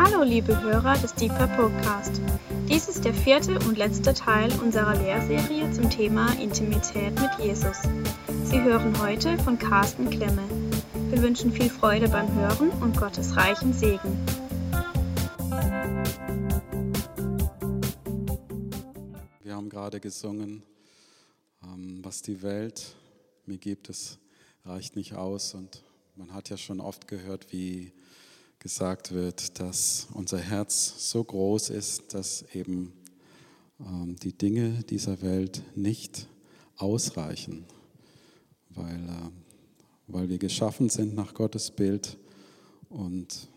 Hallo liebe Hörer des Deeper Podcast. Dies ist der vierte und letzte Teil unserer Lehrserie zum Thema Intimität mit Jesus. Sie hören heute von Carsten Klemme. Wir wünschen viel Freude beim Hören und Gottes reichen Segen. Wir haben gerade gesungen, ähm, was die Welt mir gibt, es reicht nicht aus. Und man hat ja schon oft gehört, wie gesagt wird, dass unser Herz so groß ist, dass eben ähm, die Dinge dieser Welt nicht ausreichen, weil, äh, weil wir geschaffen sind nach Gottes Bild und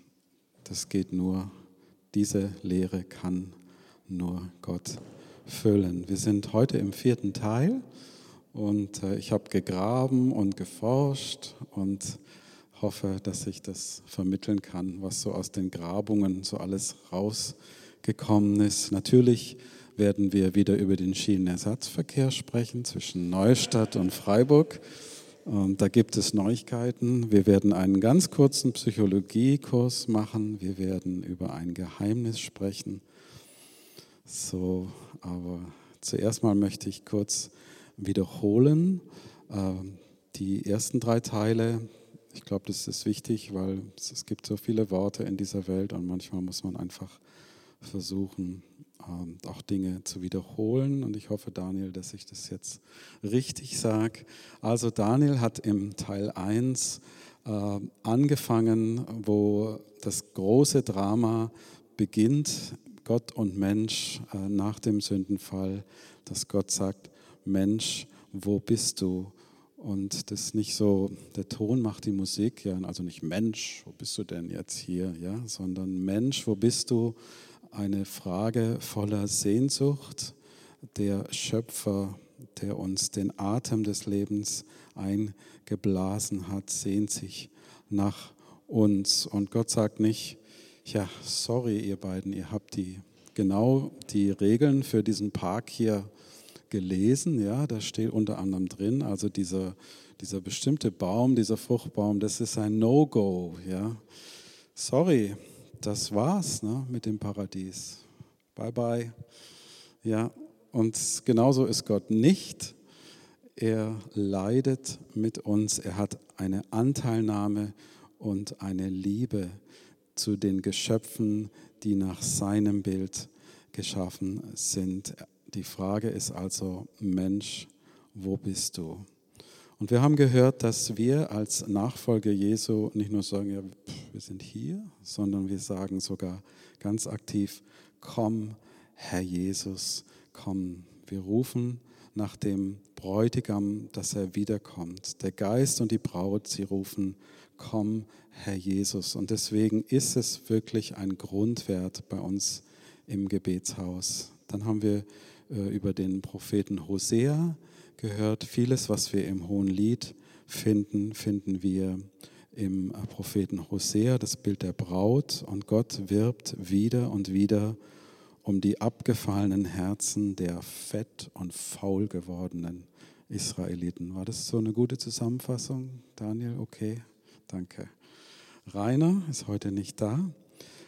das geht nur, diese Lehre kann nur Gott füllen. Wir sind heute im vierten Teil und äh, ich habe gegraben und geforscht und hoffe, dass ich das vermitteln kann, was so aus den Grabungen so alles rausgekommen ist. Natürlich werden wir wieder über den Schienenersatzverkehr sprechen zwischen Neustadt und Freiburg. Und da gibt es Neuigkeiten. Wir werden einen ganz kurzen Psychologiekurs machen. Wir werden über ein Geheimnis sprechen. So, aber zuerst mal möchte ich kurz wiederholen. Ähm, die ersten drei Teile ich glaube, das ist wichtig, weil es gibt so viele Worte in dieser Welt und manchmal muss man einfach versuchen, ähm, auch Dinge zu wiederholen. Und ich hoffe, Daniel, dass ich das jetzt richtig sage. Also Daniel hat im Teil 1 äh, angefangen, wo das große Drama beginnt, Gott und Mensch äh, nach dem Sündenfall, dass Gott sagt, Mensch, wo bist du? Und das ist nicht so, der Ton macht die Musik, ja, also nicht Mensch, wo bist du denn jetzt hier, ja, sondern Mensch, wo bist du? Eine Frage voller Sehnsucht. Der Schöpfer, der uns den Atem des Lebens eingeblasen hat, sehnt sich nach uns. Und Gott sagt nicht, ja, sorry, ihr beiden, ihr habt die genau die Regeln für diesen Park hier gelesen, ja, da steht unter anderem drin, also dieser, dieser bestimmte Baum, dieser Fruchtbaum, das ist ein No-Go, ja. Sorry, das war's ne, mit dem Paradies. Bye bye. Ja, und genauso ist Gott nicht. Er leidet mit uns, er hat eine Anteilnahme und eine Liebe zu den Geschöpfen, die nach seinem Bild geschaffen sind. Die Frage ist also, Mensch, wo bist du? Und wir haben gehört, dass wir als Nachfolger Jesu nicht nur sagen, ja, wir sind hier, sondern wir sagen sogar ganz aktiv, komm, Herr Jesus, komm. Wir rufen nach dem Bräutigam, dass er wiederkommt. Der Geist und die Braut, sie rufen, komm, Herr Jesus. Und deswegen ist es wirklich ein Grundwert bei uns im Gebetshaus. Dann haben wir über den Propheten Hosea gehört. Vieles, was wir im Hohen Lied finden, finden wir im äh, Propheten Hosea, das Bild der Braut. Und Gott wirbt wieder und wieder um die abgefallenen Herzen der fett und faul gewordenen Israeliten. War das so eine gute Zusammenfassung, Daniel? Okay, danke. Rainer ist heute nicht da,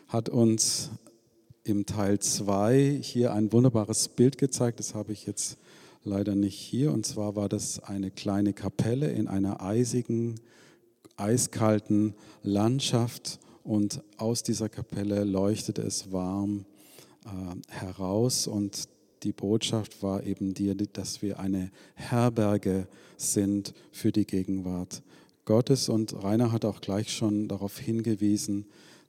hat uns im Teil 2 hier ein wunderbares Bild gezeigt. Das habe ich jetzt leider nicht hier. Und zwar war das eine kleine Kapelle in einer eisigen, eiskalten Landschaft. Und aus dieser Kapelle leuchtete es warm äh, heraus. Und die Botschaft war eben die, dass wir eine Herberge sind für die Gegenwart Gottes. Und Rainer hat auch gleich schon darauf hingewiesen,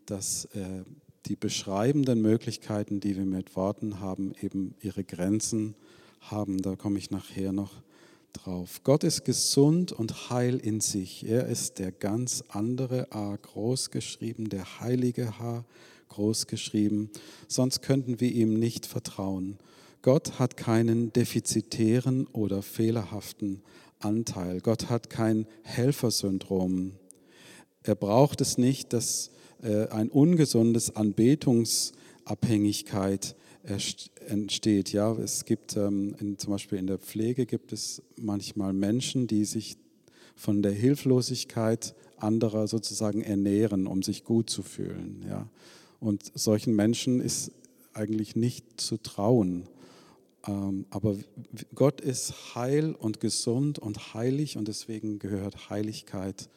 dass äh, die beschreibenden Möglichkeiten, die wir mit Worten haben, eben ihre Grenzen haben. Da komme ich nachher noch drauf. Gott ist gesund und heil in sich. Er ist der ganz andere A groß geschrieben, der heilige H groß geschrieben. Sonst könnten wir ihm nicht vertrauen. Gott hat keinen defizitären oder fehlerhaften Anteil. Gott hat kein Helfersyndrom. Er braucht es nicht, dass äh, ein ungesundes Anbetungsabhängigkeit entsteht. Ja, es gibt ähm, in, zum Beispiel in der Pflege gibt es manchmal Menschen, die sich von der Hilflosigkeit anderer sozusagen ernähren, um sich gut zu fühlen. Ja. Und solchen Menschen ist eigentlich nicht zu trauen. Ähm, aber Gott ist heil und gesund und heilig und deswegen gehört Heiligkeit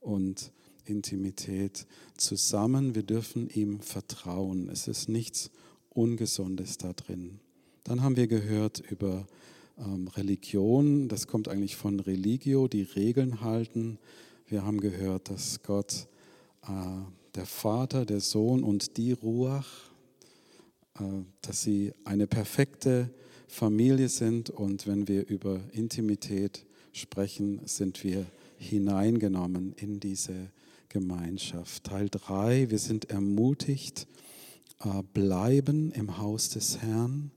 und Intimität zusammen. Wir dürfen ihm vertrauen. Es ist nichts Ungesundes da drin. Dann haben wir gehört über ähm, Religion. Das kommt eigentlich von Religio, die Regeln halten. Wir haben gehört, dass Gott äh, der Vater, der Sohn und die Ruach, äh, dass sie eine perfekte Familie sind. Und wenn wir über Intimität sprechen, sind wir hineingenommen in diese Gemeinschaft. Teil 3, wir sind ermutigt, äh, bleiben im Haus des Herrn.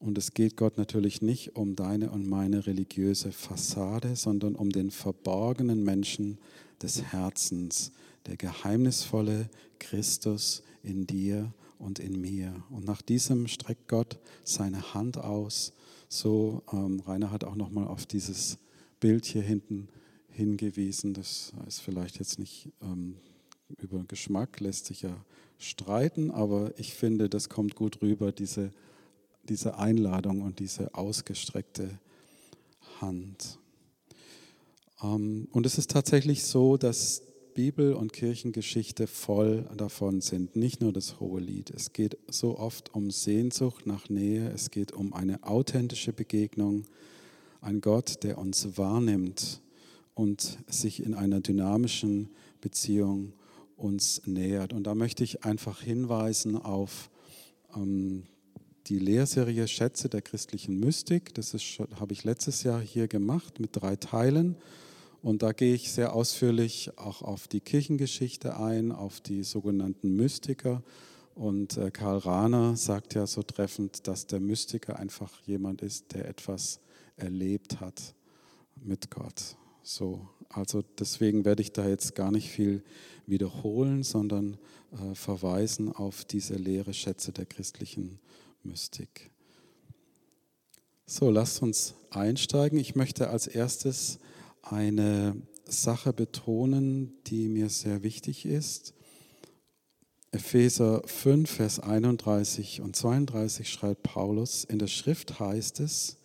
Und es geht Gott natürlich nicht um deine und meine religiöse Fassade, sondern um den verborgenen Menschen des Herzens, der geheimnisvolle Christus in dir und in mir. Und nach diesem streckt Gott seine Hand aus. So, ähm, Rainer hat auch nochmal auf dieses Bild hier hinten hingewiesen. Das ist vielleicht jetzt nicht ähm, über Geschmack, lässt sich ja streiten, aber ich finde, das kommt gut rüber, diese, diese Einladung und diese ausgestreckte Hand. Ähm, und es ist tatsächlich so, dass Bibel und Kirchengeschichte voll davon sind. Nicht nur das hohe Lied. Es geht so oft um Sehnsucht nach Nähe. Es geht um eine authentische Begegnung. Ein Gott, der uns wahrnimmt und sich in einer dynamischen Beziehung uns nähert. Und da möchte ich einfach hinweisen auf ähm, die Lehrserie Schätze der christlichen Mystik. Das habe ich letztes Jahr hier gemacht mit drei Teilen. Und da gehe ich sehr ausführlich auch auf die Kirchengeschichte ein, auf die sogenannten Mystiker. Und äh, Karl Rahner sagt ja so treffend, dass der Mystiker einfach jemand ist, der etwas erlebt hat mit Gott. So, also deswegen werde ich da jetzt gar nicht viel wiederholen, sondern äh, verweisen auf diese leere Schätze der christlichen Mystik. So, lasst uns einsteigen. Ich möchte als erstes eine Sache betonen, die mir sehr wichtig ist. Epheser 5, Vers 31 und 32 schreibt Paulus, in der Schrift heißt es,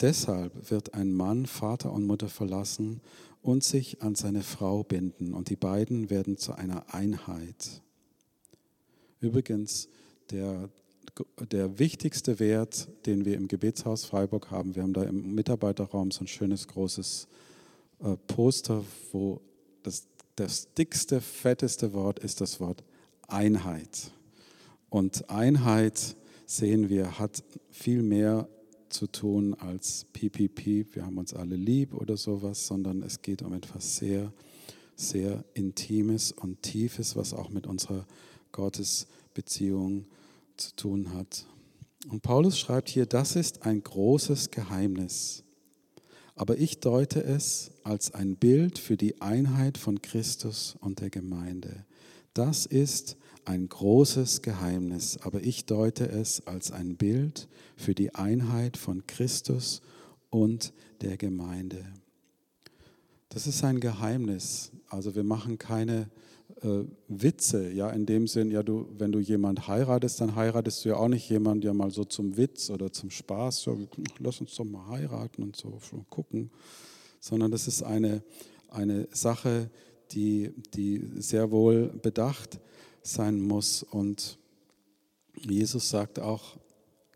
Deshalb wird ein Mann Vater und Mutter verlassen und sich an seine Frau binden und die beiden werden zu einer Einheit. Übrigens, der, der wichtigste Wert, den wir im Gebetshaus Freiburg haben, wir haben da im Mitarbeiterraum so ein schönes großes äh, Poster, wo das, das dickste, fetteste Wort ist das Wort Einheit. Und Einheit, sehen wir, hat viel mehr zu tun als PPP, wir haben uns alle lieb oder sowas, sondern es geht um etwas sehr, sehr Intimes und Tiefes, was auch mit unserer Gottesbeziehung zu tun hat. Und Paulus schreibt hier, das ist ein großes Geheimnis. Aber ich deute es als ein Bild für die Einheit von Christus und der Gemeinde. Das ist ein großes Geheimnis, aber ich deute es als ein Bild für die Einheit von Christus und der Gemeinde. Das ist ein Geheimnis. Also wir machen keine äh, Witze, ja, in dem Sinn, ja, du, wenn du jemand heiratest, dann heiratest du ja auch nicht jemanden, ja mal so zum Witz oder zum Spaß, so, lass uns doch mal heiraten und so gucken, sondern das ist eine, eine Sache, die, die sehr wohl bedacht ist sein muss. Und Jesus sagt auch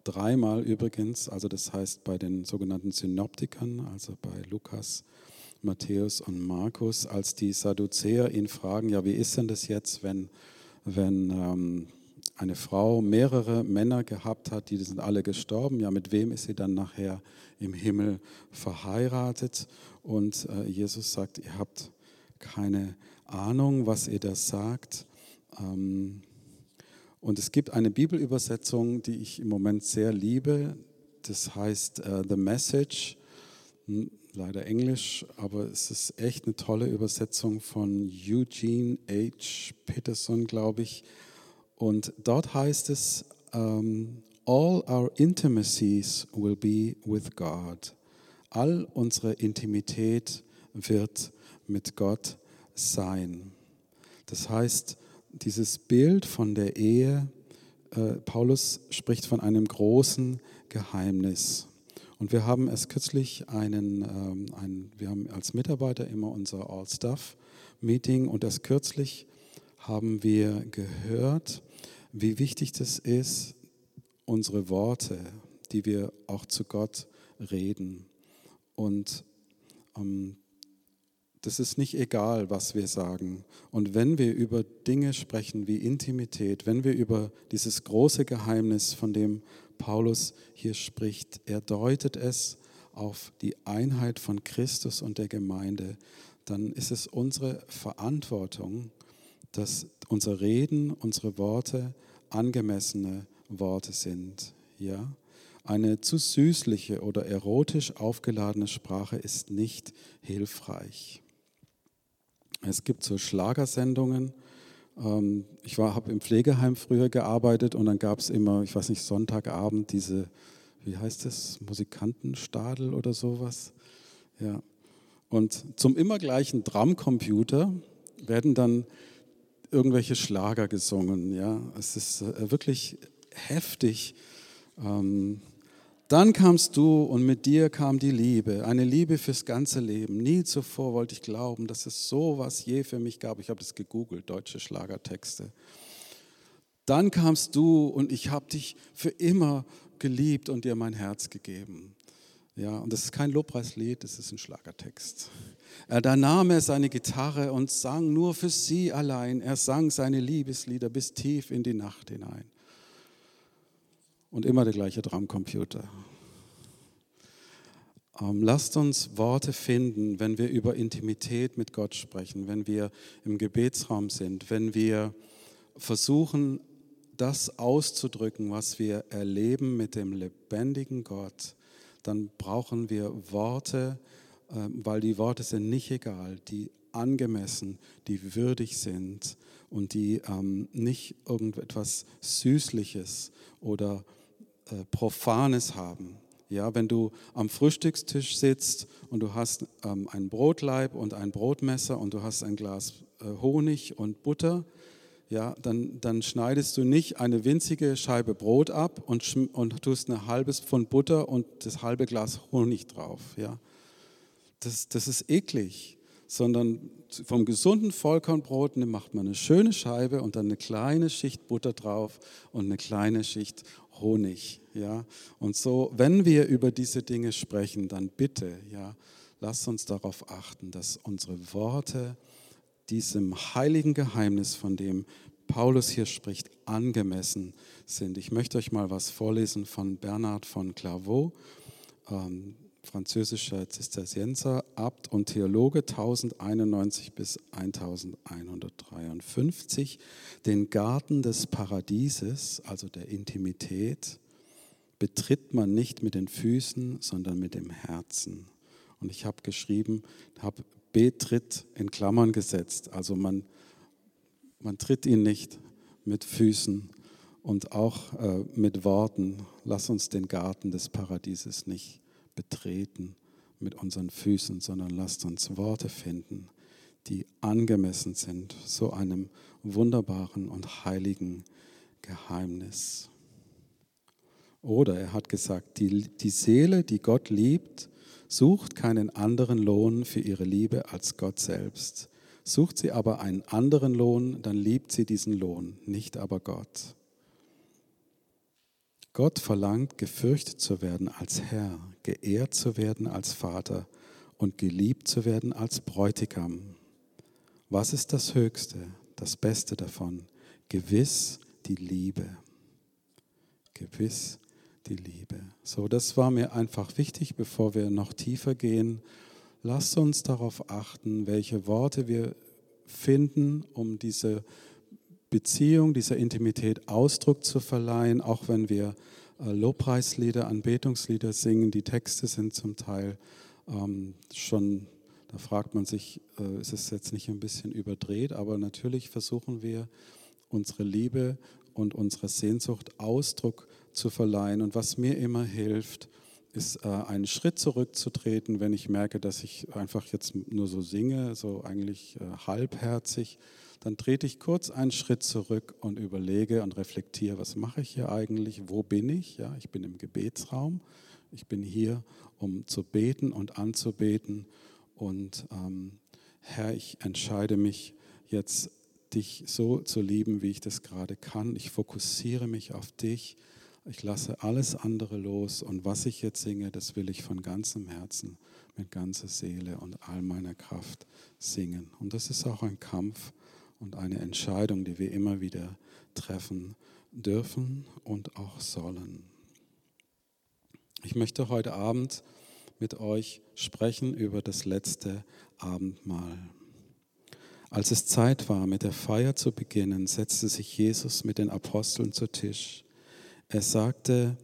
dreimal übrigens, also das heißt bei den sogenannten Synoptikern, also bei Lukas, Matthäus und Markus, als die Sadduzäer ihn fragen, ja, wie ist denn das jetzt, wenn, wenn ähm, eine Frau mehrere Männer gehabt hat, die sind alle gestorben, ja, mit wem ist sie dann nachher im Himmel verheiratet? Und äh, Jesus sagt, ihr habt keine Ahnung, was ihr da sagt. Ähm, und es gibt eine Bibelübersetzung, die ich im Moment sehr liebe. Das heißt uh, The Message, hm, leider Englisch, aber es ist echt eine tolle Übersetzung von Eugene H. Peterson, glaube ich. Und dort heißt es, um, All our intimacies will be with God. All unsere Intimität wird mit Gott sein. Das heißt, dieses Bild von der Ehe, äh, Paulus spricht von einem großen Geheimnis. Und wir haben erst kürzlich einen, ähm, einen wir haben als Mitarbeiter immer unser All-Staff-Meeting und erst kürzlich haben wir gehört, wie wichtig das ist, unsere Worte, die wir auch zu Gott reden. Und ähm, das ist nicht egal, was wir sagen. Und wenn wir über Dinge sprechen wie Intimität, wenn wir über dieses große Geheimnis, von dem Paulus hier spricht, er deutet es auf die Einheit von Christus und der Gemeinde, dann ist es unsere Verantwortung, dass unser Reden, unsere Worte angemessene Worte sind. Ja? Eine zu süßliche oder erotisch aufgeladene Sprache ist nicht hilfreich. Es gibt so Schlagersendungen. Ähm, ich habe im Pflegeheim früher gearbeitet und dann gab es immer, ich weiß nicht, Sonntagabend diese, wie heißt das, Musikantenstadel oder sowas. Ja. Und zum immer gleichen Drumcomputer werden dann irgendwelche Schlager gesungen. Ja. Es ist äh, wirklich heftig. Ähm, dann kamst du und mit dir kam die Liebe, eine Liebe fürs ganze Leben. Nie zuvor wollte ich glauben, dass es so was je für mich gab. Ich habe das gegoogelt, deutsche Schlagertexte. Dann kamst du und ich habe dich für immer geliebt und dir mein Herz gegeben. Ja, und das ist kein Lobpreislied, das ist ein Schlagertext. Da nahm er seine Gitarre und sang nur für sie allein. Er sang seine Liebeslieder bis tief in die Nacht hinein und immer der gleiche Drumcomputer. Ähm, lasst uns Worte finden, wenn wir über Intimität mit Gott sprechen, wenn wir im Gebetsraum sind, wenn wir versuchen, das auszudrücken, was wir erleben mit dem lebendigen Gott, dann brauchen wir Worte, ähm, weil die Worte sind nicht egal, die angemessen, die würdig sind und die ähm, nicht irgendetwas Süßliches oder äh, Profanes haben. Ja, wenn du am Frühstückstisch sitzt und du hast ähm, ein Brotleib und ein Brotmesser und du hast ein Glas äh, Honig und Butter, ja, dann, dann schneidest du nicht eine winzige Scheibe Brot ab und, und tust ein halbes Pfund Butter und das halbe Glas Honig drauf. Ja. Das, das ist eklig, sondern vom gesunden Vollkornbrot macht man eine schöne Scheibe und dann eine kleine Schicht Butter drauf und eine kleine Schicht Honig. Ja? Und so, wenn wir über diese Dinge sprechen, dann bitte, ja, lasst uns darauf achten, dass unsere Worte diesem heiligen Geheimnis, von dem Paulus hier spricht, angemessen sind. Ich möchte euch mal was vorlesen von Bernhard von Clairvaux. Ähm, französischer Zisterzienser, Abt und Theologe 1091 bis 1153, den Garten des Paradieses, also der Intimität, betritt man nicht mit den Füßen, sondern mit dem Herzen. Und ich habe geschrieben, habe betritt in Klammern gesetzt, also man, man tritt ihn nicht mit Füßen und auch äh, mit Worten. Lass uns den Garten des Paradieses nicht betreten mit unseren Füßen, sondern lasst uns Worte finden, die angemessen sind, so einem wunderbaren und heiligen Geheimnis. Oder er hat gesagt, die, die Seele, die Gott liebt, sucht keinen anderen Lohn für ihre Liebe als Gott selbst. Sucht sie aber einen anderen Lohn, dann liebt sie diesen Lohn, nicht aber Gott. Gott verlangt, gefürchtet zu werden als Herr, geehrt zu werden als Vater und geliebt zu werden als Bräutigam. Was ist das Höchste, das Beste davon? Gewiss die Liebe. Gewiss die Liebe. So, das war mir einfach wichtig, bevor wir noch tiefer gehen. Lasst uns darauf achten, welche Worte wir finden, um diese Beziehung, dieser Intimität Ausdruck zu verleihen, auch wenn wir Lobpreislieder, Anbetungslieder singen. Die Texte sind zum Teil ähm, schon, da fragt man sich, äh, ist es jetzt nicht ein bisschen überdreht, aber natürlich versuchen wir, unsere Liebe und unsere Sehnsucht Ausdruck zu verleihen. Und was mir immer hilft, ist äh, einen Schritt zurückzutreten, wenn ich merke, dass ich einfach jetzt nur so singe, so eigentlich äh, halbherzig. Dann trete ich kurz einen Schritt zurück und überlege und reflektiere, was mache ich hier eigentlich, wo bin ich? Ja, ich bin im Gebetsraum, ich bin hier, um zu beten und anzubeten. Und ähm, Herr, ich entscheide mich jetzt, dich so zu lieben, wie ich das gerade kann. Ich fokussiere mich auf dich ich lasse alles andere los und was ich jetzt singe, das will ich von ganzem Herzen, mit ganzer Seele und all meiner Kraft singen. Und das ist auch ein Kampf und eine Entscheidung, die wir immer wieder treffen dürfen und auch sollen. Ich möchte heute Abend mit euch sprechen über das letzte Abendmahl. Als es Zeit war, mit der Feier zu beginnen, setzte sich Jesus mit den Aposteln zu Tisch. Er sagte,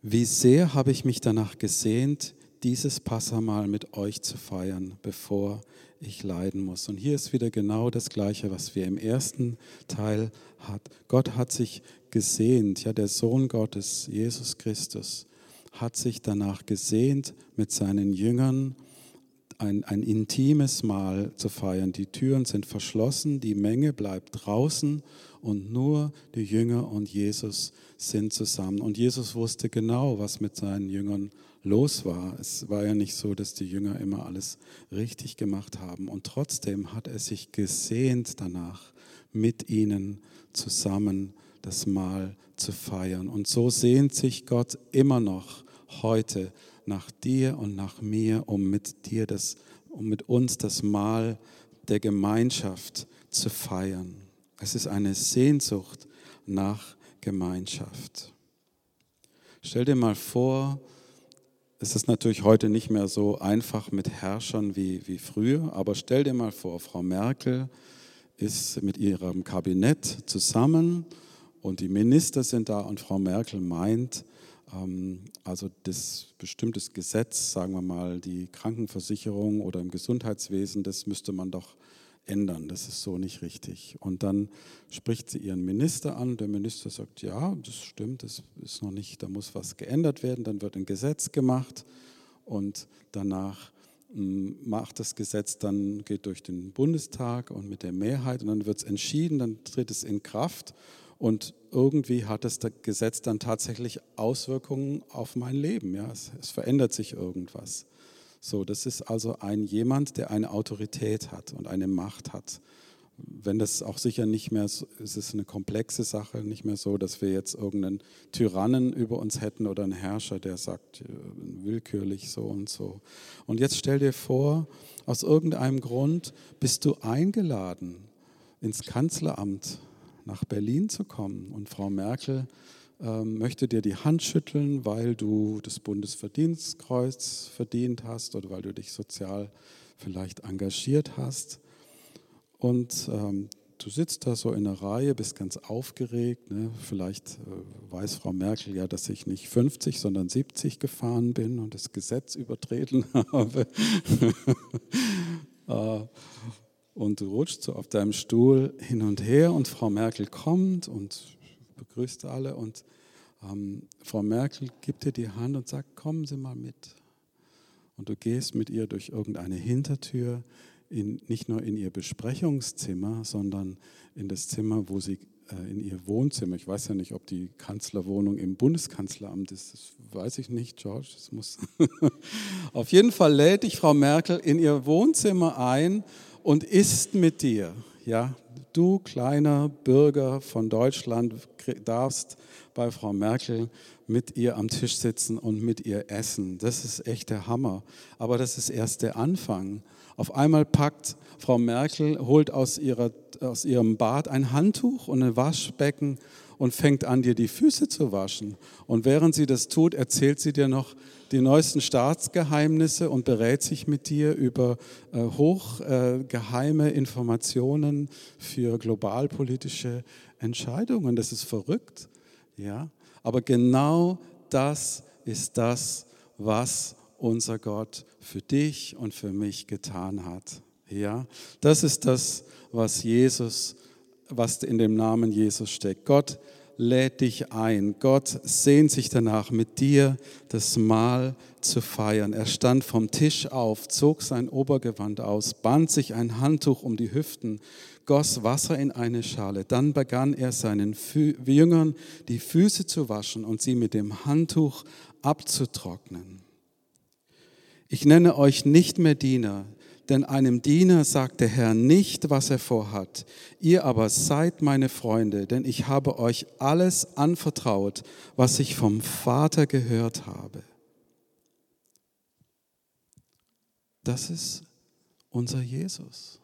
wie sehr habe ich mich danach gesehnt, dieses Passamal mit euch zu feiern, bevor ich leiden muss. Und hier ist wieder genau das Gleiche, was wir im ersten Teil hat. Gott hat sich gesehnt, ja, der Sohn Gottes, Jesus Christus, hat sich danach gesehnt, mit seinen Jüngern ein, ein intimes Mahl zu feiern. Die Türen sind verschlossen, die Menge bleibt draußen und nur die Jünger und Jesus sind zusammen. Und Jesus wusste genau, was mit seinen Jüngern los war. Es war ja nicht so, dass die Jünger immer alles richtig gemacht haben. Und trotzdem hat er sich gesehnt danach, mit ihnen zusammen das Mahl zu feiern. Und so sehnt sich Gott immer noch heute nach dir und nach mir, um mit dir das, um mit uns das Mahl der Gemeinschaft zu feiern. Es ist eine Sehnsucht nach Gemeinschaft. Stell dir mal vor, es ist natürlich heute nicht mehr so einfach mit Herrschern wie, wie früher, aber stell dir mal vor, Frau Merkel ist mit ihrem Kabinett zusammen und die Minister sind da und Frau Merkel meint, ähm, also das bestimmtes Gesetz, sagen wir mal, die Krankenversicherung oder im Gesundheitswesen, das müsste man doch ändern. Das ist so nicht richtig. Und dann spricht sie ihren Minister an. Der Minister sagt, ja, das stimmt, das ist noch nicht, da muss was geändert werden. Dann wird ein Gesetz gemacht und danach hm, macht das Gesetz dann, geht durch den Bundestag und mit der Mehrheit und dann wird es entschieden, dann tritt es in Kraft und irgendwie hat das Gesetz dann tatsächlich Auswirkungen auf mein Leben. Ja? Es, es verändert sich irgendwas. So, das ist also ein jemand, der eine Autorität hat und eine Macht hat. Wenn das auch sicher nicht mehr, es ist eine komplexe Sache, nicht mehr so, dass wir jetzt irgendeinen Tyrannen über uns hätten oder einen Herrscher, der sagt, äh, willkürlich so und so. Und jetzt stell dir vor, aus irgendeinem Grund bist du eingeladen, ins Kanzleramt nach Berlin zu kommen und Frau Merkel ähm, möchte dir die Hand schütteln, weil du das Bundesverdienstkreuz verdient hast oder weil du dich sozial vielleicht engagiert hast. Und ähm, du sitzt da so in der Reihe, bist ganz aufgeregt. Ne? Vielleicht äh, weiß Frau Merkel ja, dass ich nicht 50, sondern 70 gefahren bin und das Gesetz übertreten habe. äh, und du rutschst so auf deinem Stuhl hin und her und Frau Merkel kommt und begrüßt alle und ähm, Frau Merkel gibt dir die Hand und sagt, kommen Sie mal mit. Und du gehst mit ihr durch irgendeine Hintertür, in, nicht nur in ihr Besprechungszimmer, sondern in das Zimmer, wo sie in ihr Wohnzimmer. Ich weiß ja nicht, ob die Kanzlerwohnung im Bundeskanzleramt ist. Das weiß ich nicht, George. Das muss. Auf jeden Fall lädt dich Frau Merkel in ihr Wohnzimmer ein und isst mit dir. Ja, du kleiner Bürger von Deutschland darfst bei Frau Merkel mit ihr am Tisch sitzen und mit ihr essen. Das ist echt der Hammer. Aber das ist erst der Anfang. Auf einmal packt Frau Merkel, holt aus, ihrer, aus ihrem Bad ein Handtuch und ein Waschbecken und fängt an, dir die Füße zu waschen. Und während sie das tut, erzählt sie dir noch die neuesten Staatsgeheimnisse und berät sich mit dir über äh, hochgeheime äh, Informationen für globalpolitische Entscheidungen. Das ist verrückt. Ja? Aber genau das ist das, was unser Gott für dich und für mich getan hat. Ja? Das ist das, was Jesus, was in dem Namen Jesus steckt. Gott lädt dich ein. Gott sehnt sich danach, mit dir das Mahl zu feiern. Er stand vom Tisch auf, zog sein Obergewand aus, band sich ein Handtuch um die Hüften, goss Wasser in eine Schale. Dann begann er seinen Fü Jüngern die Füße zu waschen und sie mit dem Handtuch abzutrocknen. Ich nenne euch nicht mehr Diener, denn einem Diener sagt der Herr nicht, was er vorhat. Ihr aber seid meine Freunde, denn ich habe euch alles anvertraut, was ich vom Vater gehört habe. Das ist unser Jesus.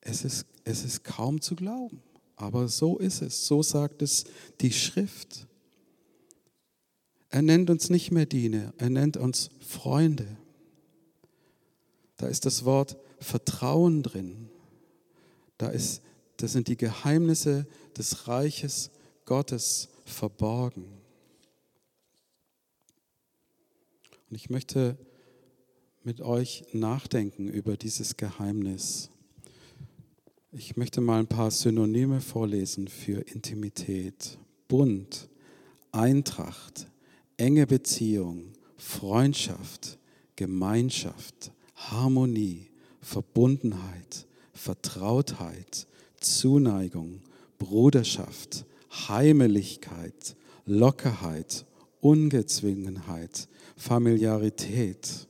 Es ist, es ist kaum zu glauben, aber so ist es. So sagt es die Schrift. Er nennt uns nicht mehr Diener, er nennt uns Freunde. Da ist das Wort Vertrauen drin. Da ist, das sind die Geheimnisse des Reiches Gottes verborgen. Und ich möchte mit euch nachdenken über dieses Geheimnis. Ich möchte mal ein paar Synonyme vorlesen für Intimität. Bund, Eintracht, enge Beziehung, Freundschaft, Gemeinschaft, Harmonie, Verbundenheit, Vertrautheit, Zuneigung, Bruderschaft, Heimeligkeit, Lockerheit, Ungezwungenheit, Familiarität.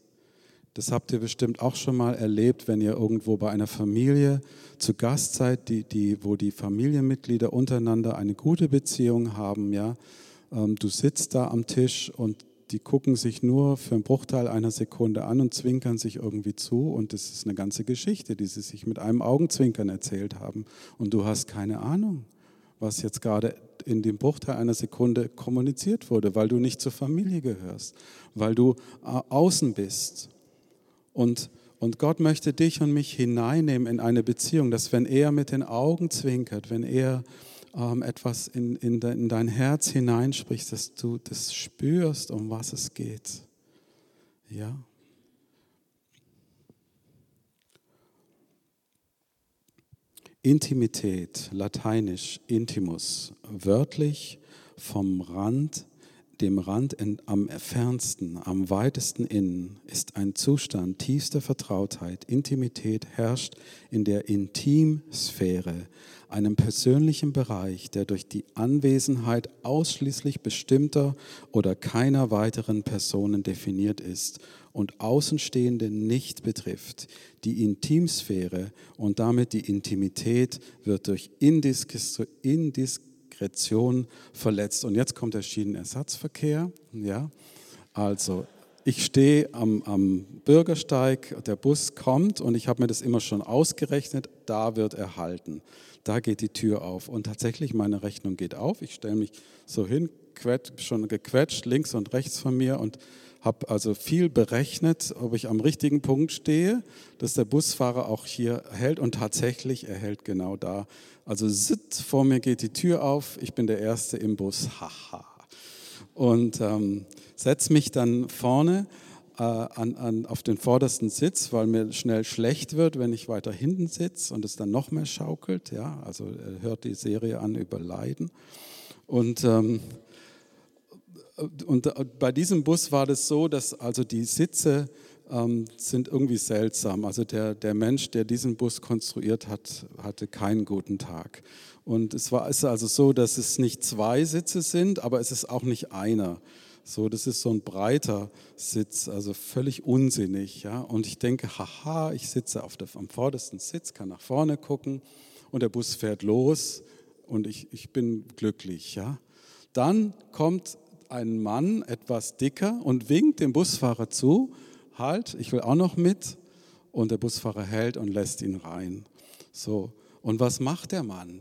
Das habt ihr bestimmt auch schon mal erlebt, wenn ihr irgendwo bei einer Familie zu Gast seid, die, die, wo die Familienmitglieder untereinander eine gute Beziehung haben. Ja? Ähm, du sitzt da am Tisch und die gucken sich nur für einen Bruchteil einer Sekunde an und zwinkern sich irgendwie zu. Und das ist eine ganze Geschichte, die sie sich mit einem Augenzwinkern erzählt haben. Und du hast keine Ahnung, was jetzt gerade in dem Bruchteil einer Sekunde kommuniziert wurde, weil du nicht zur Familie gehörst, weil du äh, außen bist. Und, und Gott möchte dich und mich hineinnehmen in eine Beziehung, dass wenn er mit den Augen zwinkert, wenn er ähm, etwas in, in, de, in dein Herz hineinsprichst, dass du das spürst, um was es geht. Ja. Intimität, lateinisch intimus, wörtlich vom Rand dem Rand am fernsten, am weitesten innen ist ein Zustand tiefster Vertrautheit, Intimität herrscht in der Intimsphäre, einem persönlichen Bereich, der durch die Anwesenheit ausschließlich bestimmter oder keiner weiteren Personen definiert ist und Außenstehende nicht betrifft. Die Intimsphäre und damit die Intimität wird durch Indiskretion Diskretion verletzt. Und jetzt kommt der Schienenersatzverkehr. Ja, also ich stehe am, am, Bürgersteig, der Bus kommt und ich habe mir das immer schon ausgerechnet, da wird er halten. Da geht die Tür auf. Und tatsächlich, meine Rechnung geht auf. Ich stelle mich so hin, schon gequetscht, links und rechts von mir und habe also viel berechnet, ob ich am richtigen Punkt stehe, dass der Busfahrer auch hier hält und tatsächlich, er hält genau da. Also sitt, vor mir geht die Tür auf, ich bin der Erste im Bus, haha. Und ähm, setze mich dann vorne äh, an, an, auf den vordersten Sitz, weil mir schnell schlecht wird, wenn ich weiter hinten sitze und es dann noch mehr schaukelt. Ja, also er hört die Serie an über Leiden. Und ähm, und äh, bei diesem Bus war das so, dass also die Sitze ähm, sind irgendwie seltsam. Also der, der Mensch, der diesen Bus konstruiert hat, hatte keinen guten Tag. Und es war ist also so, dass es nicht zwei Sitze sind, aber es ist auch nicht einer. So, das ist so ein breiter Sitz, also völlig unsinnig. Ja? Und ich denke, haha, ich sitze auf der, am vordersten Sitz, kann nach vorne gucken und der Bus fährt los und ich, ich bin glücklich. Ja? Dann kommt ein Mann, etwas dicker, und winkt dem Busfahrer zu, halt, ich will auch noch mit. Und der Busfahrer hält und lässt ihn rein. So, und was macht der Mann?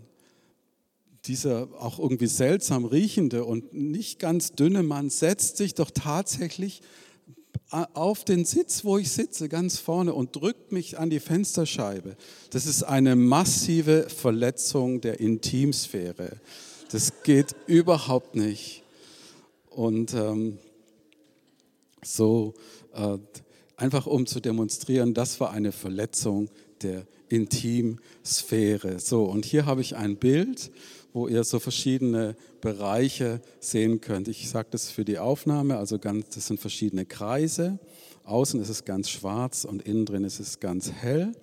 Dieser auch irgendwie seltsam riechende und nicht ganz dünne Mann setzt sich doch tatsächlich auf den Sitz, wo ich sitze, ganz vorne und drückt mich an die Fensterscheibe. Das ist eine massive Verletzung der Intimsphäre. Das geht überhaupt nicht. Und ähm, so äh, einfach um zu demonstrieren, das war eine Verletzung der Intimsphäre. So, und hier habe ich ein Bild, wo ihr so verschiedene Bereiche sehen könnt. Ich sage das für die Aufnahme, also ganz, das sind verschiedene Kreise. Außen ist es ganz schwarz und innen drin ist es ganz hell.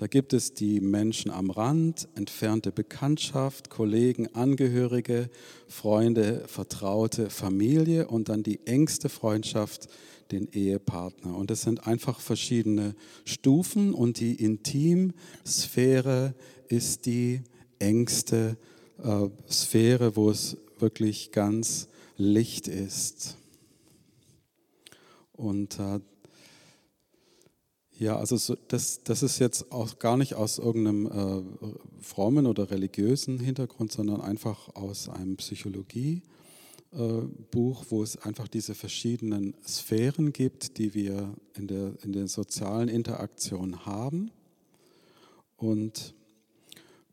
Da gibt es die Menschen am Rand, entfernte Bekanntschaft, Kollegen, Angehörige, Freunde, Vertraute, Familie und dann die engste Freundschaft, den Ehepartner. Und das sind einfach verschiedene Stufen und die Intimsphäre ist die engste äh, Sphäre, wo es wirklich ganz Licht ist. Und äh, ja, also so, das, das ist jetzt auch gar nicht aus irgendeinem äh, frommen oder religiösen Hintergrund, sondern einfach aus einem Psychologiebuch, äh, wo es einfach diese verschiedenen Sphären gibt, die wir in der, in der sozialen Interaktion haben. Und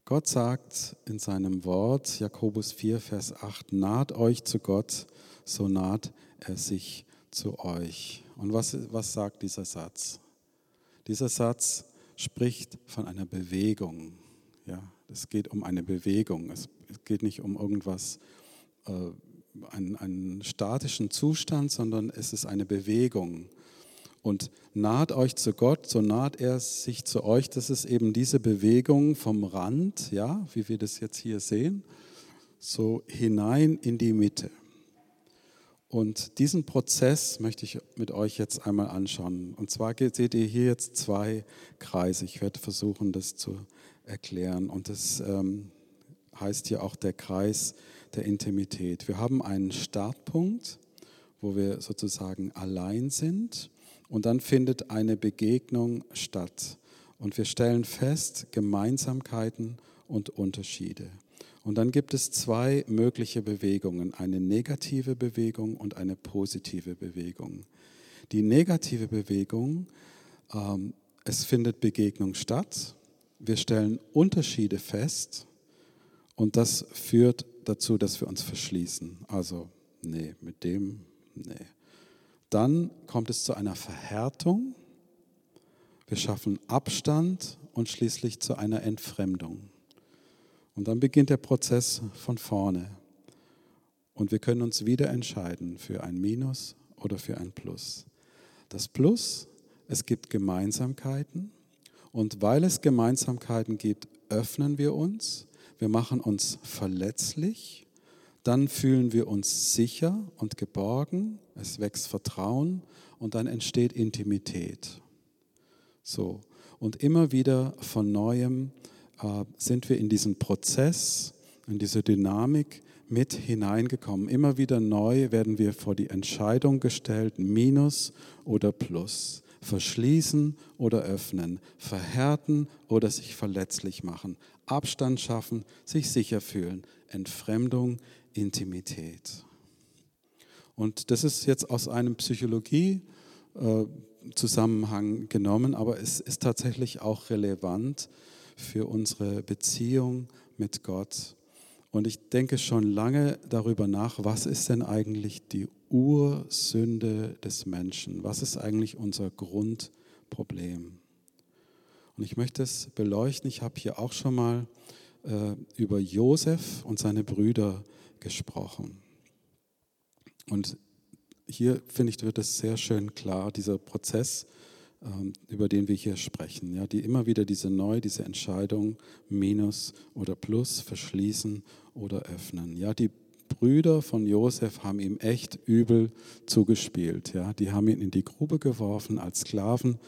Gott sagt in seinem Wort, Jakobus 4, Vers 8, naht euch zu Gott, so naht er sich zu euch. Und was, was sagt dieser Satz? Dieser Satz spricht von einer Bewegung. Ja, es geht um eine Bewegung. Es geht nicht um irgendwas, äh, einen, einen statischen Zustand, sondern es ist eine Bewegung. Und naht euch zu Gott, so naht er sich zu euch. Das ist eben diese Bewegung vom Rand, ja, wie wir das jetzt hier sehen, so hinein in die Mitte. Und diesen Prozess möchte ich mit euch jetzt einmal anschauen. Und zwar seht ihr hier jetzt zwei Kreise. Ich werde versuchen, das zu erklären. Und das ähm, heißt hier auch der Kreis der Intimität. Wir haben einen Startpunkt, wo wir sozusagen allein sind. Und dann findet eine Begegnung statt. Und wir stellen fest Gemeinsamkeiten und Unterschiede. Und dann gibt es zwei mögliche Bewegungen, eine negative Bewegung und eine positive Bewegung. Die negative Bewegung, ähm, es findet Begegnung statt, wir stellen Unterschiede fest und das führt dazu, dass wir uns verschließen. Also, nee, mit dem, nee. Dann kommt es zu einer Verhärtung, wir schaffen Abstand und schließlich zu einer Entfremdung. Und dann beginnt der Prozess von vorne. Und wir können uns wieder entscheiden für ein Minus oder für ein Plus. Das Plus, es gibt Gemeinsamkeiten. Und weil es Gemeinsamkeiten gibt, öffnen wir uns. Wir machen uns verletzlich. Dann fühlen wir uns sicher und geborgen. Es wächst Vertrauen und dann entsteht Intimität. So. Und immer wieder von neuem äh, sind wir in diesen Prozess, in diese Dynamik mit hineingekommen. Immer wieder neu werden wir vor die Entscheidung gestellt, Minus oder Plus, verschließen oder öffnen, verhärten oder sich verletzlich machen, Abstand schaffen, sich sicher fühlen, Entfremdung, Intimität. Und das ist jetzt aus einem Psychologie äh, Zusammenhang genommen, aber es ist tatsächlich auch relevant für unsere Beziehung mit Gott. Und ich denke schon lange darüber nach, was ist denn eigentlich die Ursünde des Menschen? Was ist eigentlich unser Grundproblem? Und ich möchte es beleuchten. Ich habe hier auch schon mal äh, über Josef und seine Brüder gesprochen. Und hier, finde ich, wird es sehr schön klar, dieser Prozess ähm, über den wir hier sprechen, ja, die immer wieder diese neu, diese Entscheidung Minus oder Plus verschließen oder öffnen. Ja, die Brüder von Josef haben ihm echt übel zugespielt. Ja, die haben ihn in die Grube geworfen als Sklaven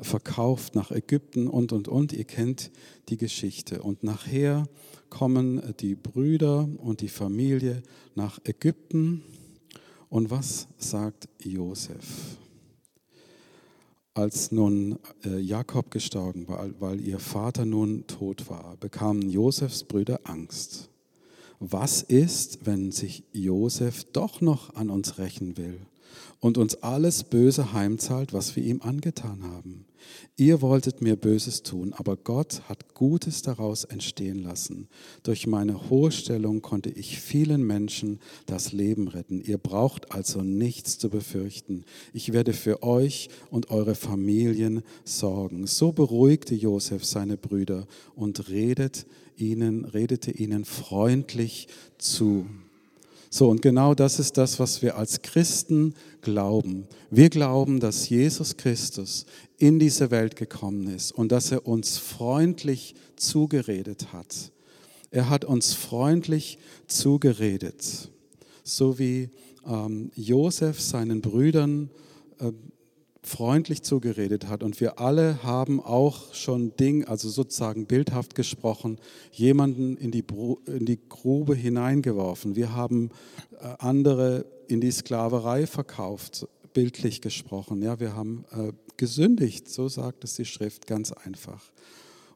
verkauft nach Ägypten und, und, und. Ihr kennt die Geschichte. Und nachher kommen die Brüder und die Familie nach Ägypten. Und was sagt Josef? Als nun äh, Jakob gestorben war, weil ihr Vater nun tot war, bekamen Josefs Brüder Angst. Was ist, wenn sich Josef doch noch an uns rächen will und uns alles Böse heimzahlt, was wir ihm angetan haben. Ihr wolltet mir Böses tun, aber Gott hat Gutes daraus entstehen lassen. Durch meine hohe Stellung konnte ich vielen Menschen das Leben retten. Ihr braucht also nichts zu befürchten. Ich werde für euch und eure Familien sorgen. So beruhigte Josef seine Brüder und redet ihnen, redete ihnen freundlich zu. So, und genau das ist das, was wir als Christen glauben. Wir glauben, dass Jesus Christus in diese Welt gekommen ist und dass er uns freundlich zugeredet hat. Er hat uns freundlich zugeredet, so wie ähm, Josef seinen Brüdern äh, freundlich zugeredet hat. Und wir alle haben auch schon Ding, also sozusagen bildhaft gesprochen, jemanden in die, in die Grube hineingeworfen. Wir haben äh, andere in die Sklaverei verkauft, bildlich gesprochen. Ja, wir haben äh, gesündigt, so sagt es die Schrift ganz einfach.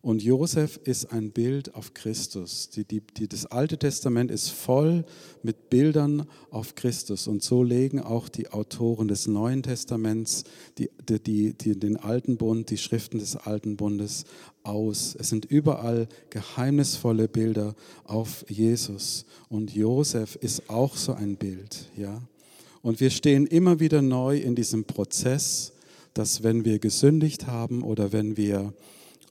Und Josef ist ein Bild auf Christus. Die, die, die, das Alte Testament ist voll mit Bildern auf Christus. Und so legen auch die Autoren des Neuen Testaments die, die, den Alten Bund, die Schriften des Alten Bundes aus. Es sind überall geheimnisvolle Bilder auf Jesus. Und Josef ist auch so ein Bild. Ja? Und wir stehen immer wieder neu in diesem Prozess, dass wenn wir gesündigt haben oder wenn wir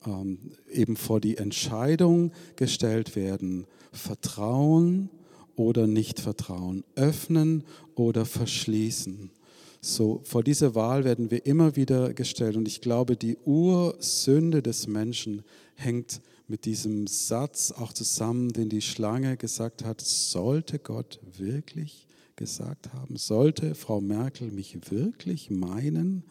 ähm, eben vor die Entscheidung gestellt werden, Vertrauen oder nicht Vertrauen, öffnen oder verschließen. So, vor diese Wahl werden wir immer wieder gestellt. Und ich glaube, die Ursünde des Menschen hängt mit diesem Satz auch zusammen, den die Schlange gesagt hat, sollte Gott wirklich gesagt haben, sollte Frau Merkel mich wirklich meinen,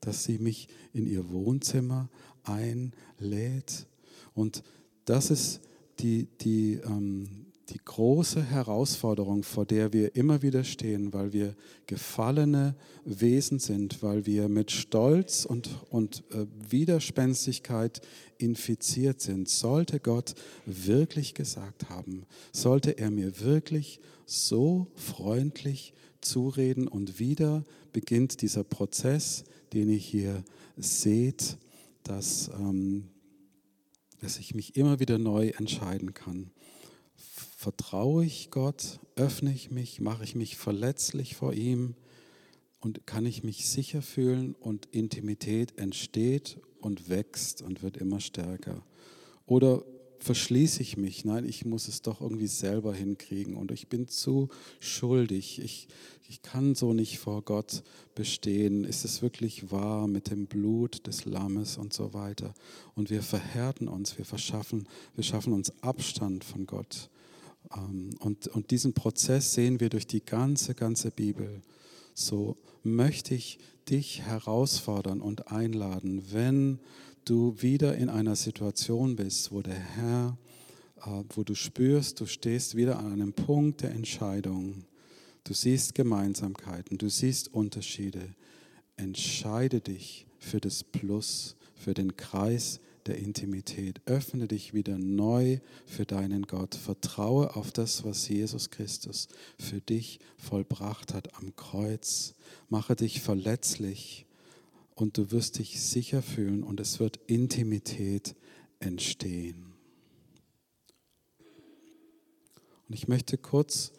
dass sie mich in ihr Wohnzimmer einlädt. Und das ist die, die, ähm, die große Herausforderung, vor der wir immer wieder stehen, weil wir gefallene Wesen sind, weil wir mit Stolz und, und äh, Widerspenstigkeit infiziert sind. Sollte Gott wirklich gesagt haben, sollte er mir wirklich so freundlich zureden und wieder beginnt dieser Prozess, den ihr hier seht, dass, ähm, dass ich mich immer wieder neu entscheiden kann. Vertraue ich Gott, öffne ich mich, mache ich mich verletzlich vor ihm und kann ich mich sicher fühlen und Intimität entsteht und wächst und wird immer stärker. Oder verschließe ich mich. Nein, ich muss es doch irgendwie selber hinkriegen und ich bin zu schuldig. Ich, ich kann so nicht vor Gott bestehen. Ist es wirklich wahr mit dem Blut des Lammes und so weiter? Und wir verhärten uns, wir verschaffen, wir schaffen uns Abstand von Gott. Ähm, und, und diesen Prozess sehen wir durch die ganze, ganze Bibel. So möchte ich dich herausfordern und einladen, wenn du wieder in einer Situation bist, wo der Herr, äh, wo du spürst, du stehst wieder an einem Punkt der Entscheidung. Du siehst Gemeinsamkeiten, du siehst Unterschiede. Entscheide dich für das Plus, für den Kreis der Intimität. Öffne dich wieder neu für deinen Gott. Vertraue auf das, was Jesus Christus für dich vollbracht hat am Kreuz. Mache dich verletzlich und du wirst dich sicher fühlen und es wird Intimität entstehen. Und ich möchte kurz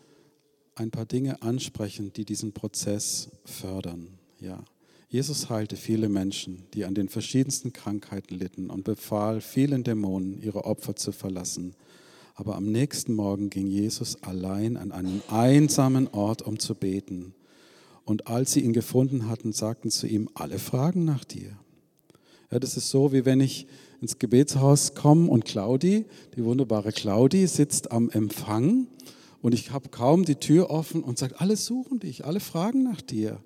ein paar Dinge ansprechen, die diesen Prozess fördern. Ja. Jesus heilte viele Menschen, die an den verschiedensten Krankheiten litten und befahl vielen Dämonen, ihre Opfer zu verlassen. Aber am nächsten Morgen ging Jesus allein an einen einsamen Ort, um zu beten. Und als sie ihn gefunden hatten, sagten zu ihm, alle fragen nach dir. Ja, das ist so, wie wenn ich ins Gebetshaus komme und Claudi, die wunderbare Claudi, sitzt am Empfang und ich habe kaum die Tür offen und sagt, alle suchen dich, alle fragen nach dir.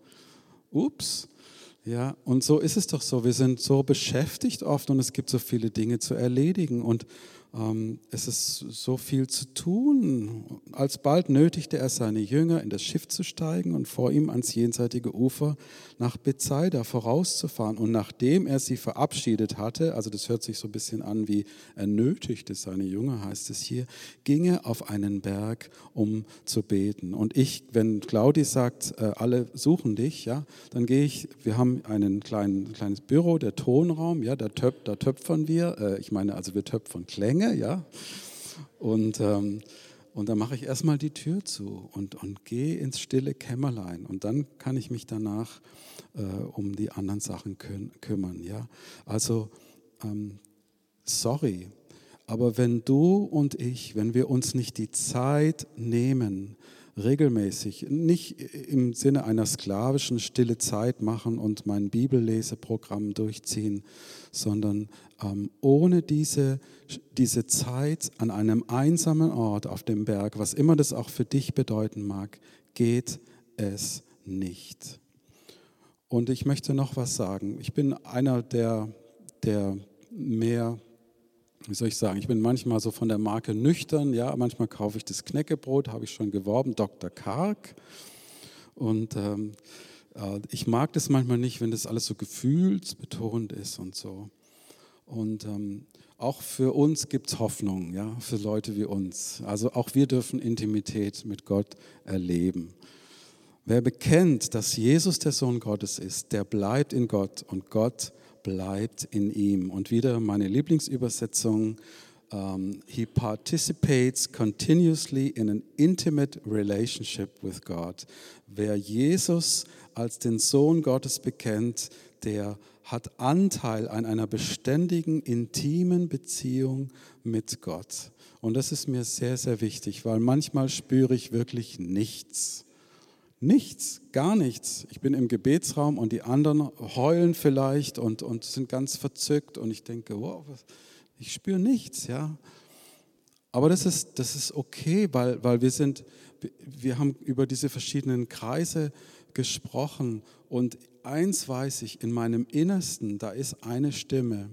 Ups. Ja, und so ist es doch so. Wir sind so beschäftigt oft und es gibt so viele Dinge zu erledigen. Und es ist so viel zu tun. Alsbald nötigte er seine Jünger, in das Schiff zu steigen und vor ihm ans jenseitige Ufer nach Bethsaida vorauszufahren. Und nachdem er sie verabschiedet hatte, also das hört sich so ein bisschen an wie er nötigte seine Jünger, heißt es hier, ging er auf einen Berg, um zu beten. Und ich, wenn Claudi sagt, äh, alle suchen dich, ja, dann gehe ich, wir haben ein kleines Büro, der Tonraum, ja, da, töp, da töpfern wir, äh, ich meine also wir töpfern Klänge Menge, ja. Und, ähm, und dann mache ich erstmal die Tür zu und, und gehe ins stille Kämmerlein. Und dann kann ich mich danach äh, um die anderen Sachen kü kümmern, ja. Also, ähm, sorry, aber wenn du und ich, wenn wir uns nicht die Zeit nehmen, regelmäßig, nicht im Sinne einer sklavischen stille Zeit machen und mein Bibelleseprogramm durchziehen, sondern ähm, ohne diese, diese Zeit an einem einsamen Ort auf dem Berg, was immer das auch für dich bedeuten mag, geht es nicht. Und ich möchte noch was sagen. Ich bin einer der, der mehr wie soll ich sagen, ich bin manchmal so von der Marke nüchtern, ja, manchmal kaufe ich das Knäckebrot, habe ich schon geworben, Dr. Karg. Und ähm, äh, ich mag das manchmal nicht, wenn das alles so gefühlsbetont ist und so. Und ähm, auch für uns gibt es Hoffnung, ja, für Leute wie uns. Also auch wir dürfen Intimität mit Gott erleben. Wer bekennt, dass Jesus der Sohn Gottes ist, der bleibt in Gott und Gott bleibt in ihm. Und wieder meine Lieblingsübersetzung. Um, ähm, he participates continuously in an intimate relationship with God. Wer Jesus als den Sohn Gottes bekennt, der hat Anteil an einer beständigen, intimen Beziehung mit Gott. Und das ist mir sehr, sehr wichtig, weil manchmal spüre ich wirklich nichts. Nichts, gar nichts. Ich bin im Gebetsraum und die anderen heulen vielleicht und, und sind ganz verzückt und ich denke, wow, ich spüre nichts, ja. Aber das ist, das ist okay, weil, weil wir sind, wir haben über diese verschiedenen Kreise gesprochen und eins weiß ich, in meinem Innersten, da ist eine Stimme,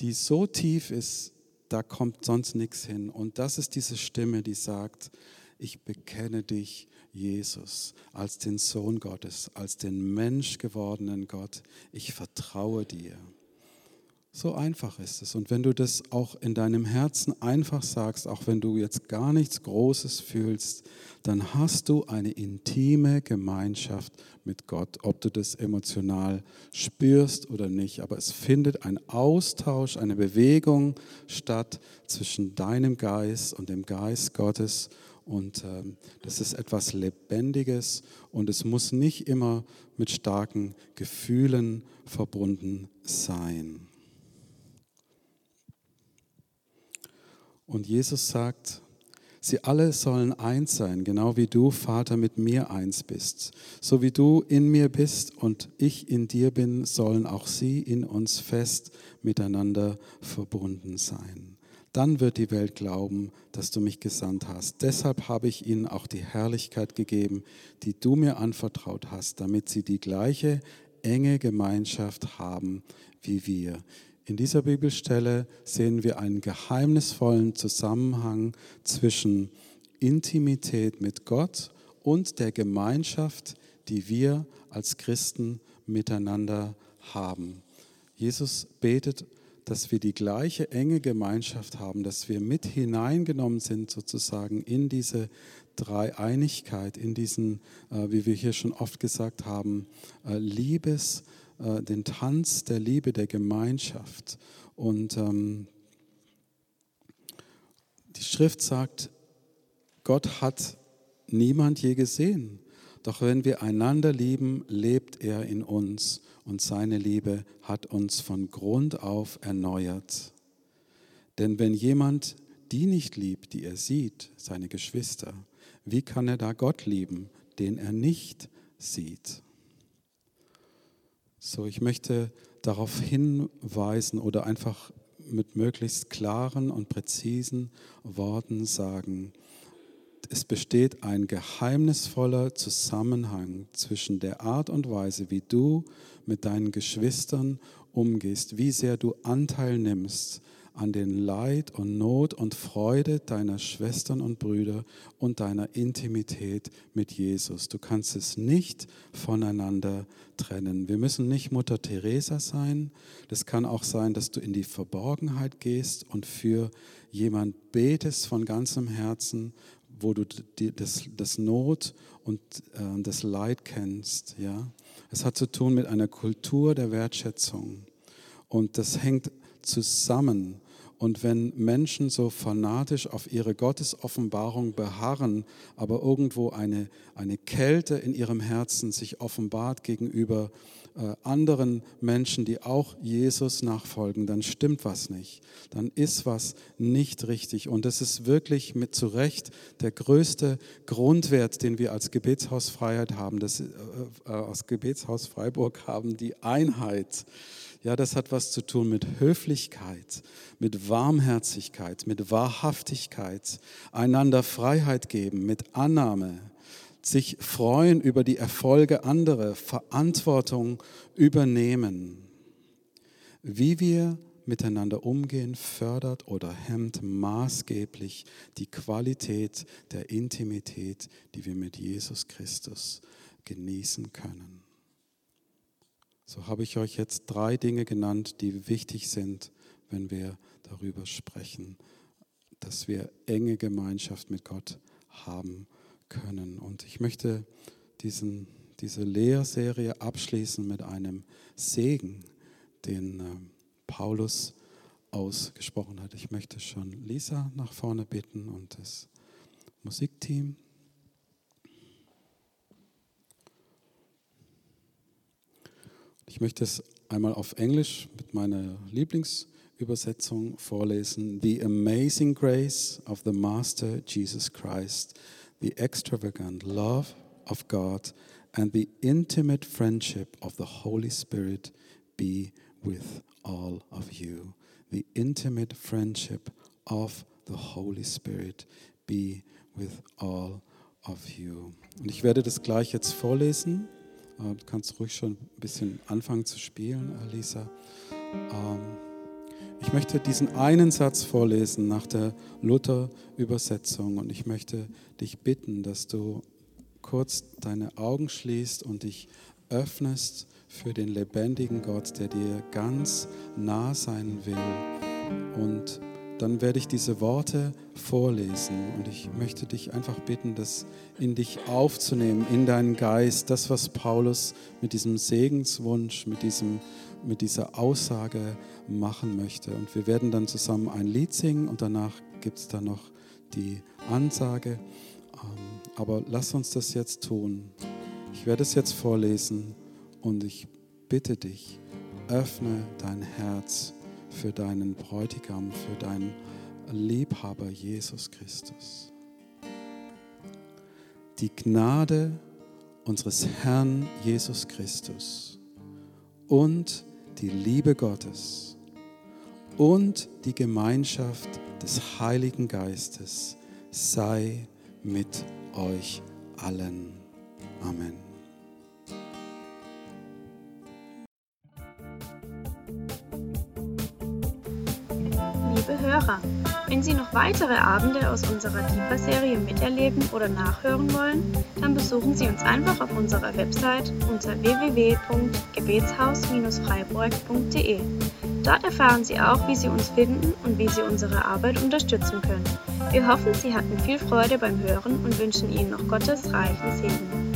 die so tief ist, da kommt sonst nichts hin. Und das ist diese Stimme, die sagt, ich bekenne dich Jesus, als den Sohn Gottes, als den Mensch gewordenen Gott. Ich vertraue dir. So einfach ist es. Und wenn du das auch in deinem Herzen einfach sagst, auch wenn du jetzt gar nichts Großes fühlst, dann hast du eine intime Gemeinschaft mit Gott, ob du das emotional spürst oder nicht. Aber es findet ein Austausch, eine Bewegung statt zwischen deinem Geist und dem Geist Gottes und ähm, das ist etwas Lebendiges und es muss nicht immer mit starken Gefühlen verbunden sein. Und Jesus sagt, sie alle sollen eins sein, genau wie du, Vater, mit mir eins bist. So wie du in mir bist und ich in dir bin, sollen auch sie in uns fest miteinander verbunden sein dann wird die Welt glauben, dass du mich gesandt hast. Deshalb habe ich ihnen auch die Herrlichkeit gegeben, die du mir anvertraut hast, damit sie die gleiche enge Gemeinschaft haben wie wir. In dieser Bibelstelle sehen wir einen geheimnisvollen Zusammenhang zwischen Intimität mit Gott und der Gemeinschaft, die wir als Christen miteinander haben. Jesus betet dass wir die gleiche enge Gemeinschaft haben, dass wir mit hineingenommen sind sozusagen in diese Dreieinigkeit, in diesen, äh, wie wir hier schon oft gesagt haben, äh, Liebes, äh, den Tanz der Liebe, der Gemeinschaft. Und ähm, die Schrift sagt, Gott hat niemand je gesehen. Doch wenn wir einander lieben, lebt er in uns und seine Liebe hat uns von Grund auf erneuert. Denn wenn jemand die nicht liebt, die er sieht, seine Geschwister, wie kann er da Gott lieben, den er nicht sieht? So, ich möchte darauf hinweisen oder einfach mit möglichst klaren und präzisen Worten sagen, es besteht ein geheimnisvoller Zusammenhang zwischen der Art und Weise, wie du mit deinen Geschwistern umgehst, wie sehr du Anteil nimmst an den Leid und Not und Freude deiner Schwestern und Brüder und deiner Intimität mit Jesus. Du kannst es nicht voneinander trennen. Wir müssen nicht Mutter Teresa sein. Das kann auch sein, dass du in die Verborgenheit gehst und für jemand betest von ganzem Herzen, wo du das, das Not und äh, das Leid kennst. Ja? Es hat zu tun mit einer Kultur der Wertschätzung. Und das hängt zusammen. Und wenn Menschen so fanatisch auf ihre Gottesoffenbarung beharren, aber irgendwo eine, eine Kälte in ihrem Herzen sich offenbart gegenüber äh, anderen Menschen, die auch Jesus nachfolgen, dann stimmt was nicht. Dann ist was nicht richtig. Und das ist wirklich mit zu Recht der größte Grundwert, den wir als Gebetshaus Freiheit haben, das, äh, äh, als Gebetshaus Freiburg haben, die Einheit. Ja, das hat was zu tun mit Höflichkeit, mit Warmherzigkeit, mit Wahrhaftigkeit, einander Freiheit geben, mit Annahme, sich freuen über die Erfolge anderer, Verantwortung übernehmen. Wie wir miteinander umgehen, fördert oder hemmt maßgeblich die Qualität der Intimität, die wir mit Jesus Christus genießen können. So habe ich euch jetzt drei Dinge genannt, die wichtig sind, wenn wir darüber sprechen, dass wir enge Gemeinschaft mit Gott haben können. Und ich möchte diesen, diese Lehrserie abschließen mit einem Segen, den äh, Paulus ausgesprochen hat. Ich möchte schon Lisa nach vorne bitten und das Musikteam. Ich möchte es einmal auf Englisch mit meiner Lieblingsübersetzung vorlesen. The amazing grace of the Master Jesus Christ, the extravagant love of God, and the intimate friendship of the Holy Spirit be with all of you. The intimate friendship of the Holy Spirit be with all of you. Und ich werde das gleich jetzt vorlesen. Äh, du kannst ruhig schon ein bisschen anfangen zu spielen, Lisa. Ähm, ich möchte diesen einen Satz vorlesen nach der Luther-Übersetzung und ich möchte dich bitten, dass du kurz deine Augen schließt und dich öffnest für den lebendigen Gott, der dir ganz nah sein will und dann werde ich diese Worte vorlesen und ich möchte dich einfach bitten, das in dich aufzunehmen, in deinen Geist, das, was Paulus mit diesem Segenswunsch, mit, diesem, mit dieser Aussage machen möchte. Und wir werden dann zusammen ein Lied singen und danach gibt es dann noch die Ansage. Ähm, aber lass uns das jetzt tun. Ich werde es jetzt vorlesen und ich bitte dich, öffne dein Herz für deinen Bräutigam, für deinen Liebhaber Jesus Christus. Die Gnade unseres Herrn Jesus Christus und die Liebe Gottes und die Gemeinschaft des Heiligen Geistes sei mit euch allen. Amen. Hörer. Wenn Sie noch weitere Abende aus unserer Deeper-Serie miterleben oder nachhören wollen, dann besuchen Sie uns einfach auf unserer Website unter www.gebetshaus-freiburg.de. Dort erfahren Sie auch, wie Sie uns finden und wie Sie unsere Arbeit unterstützen können. Wir hoffen, Sie hatten viel Freude beim Hören und wünschen Ihnen noch Gottes reichen Segen.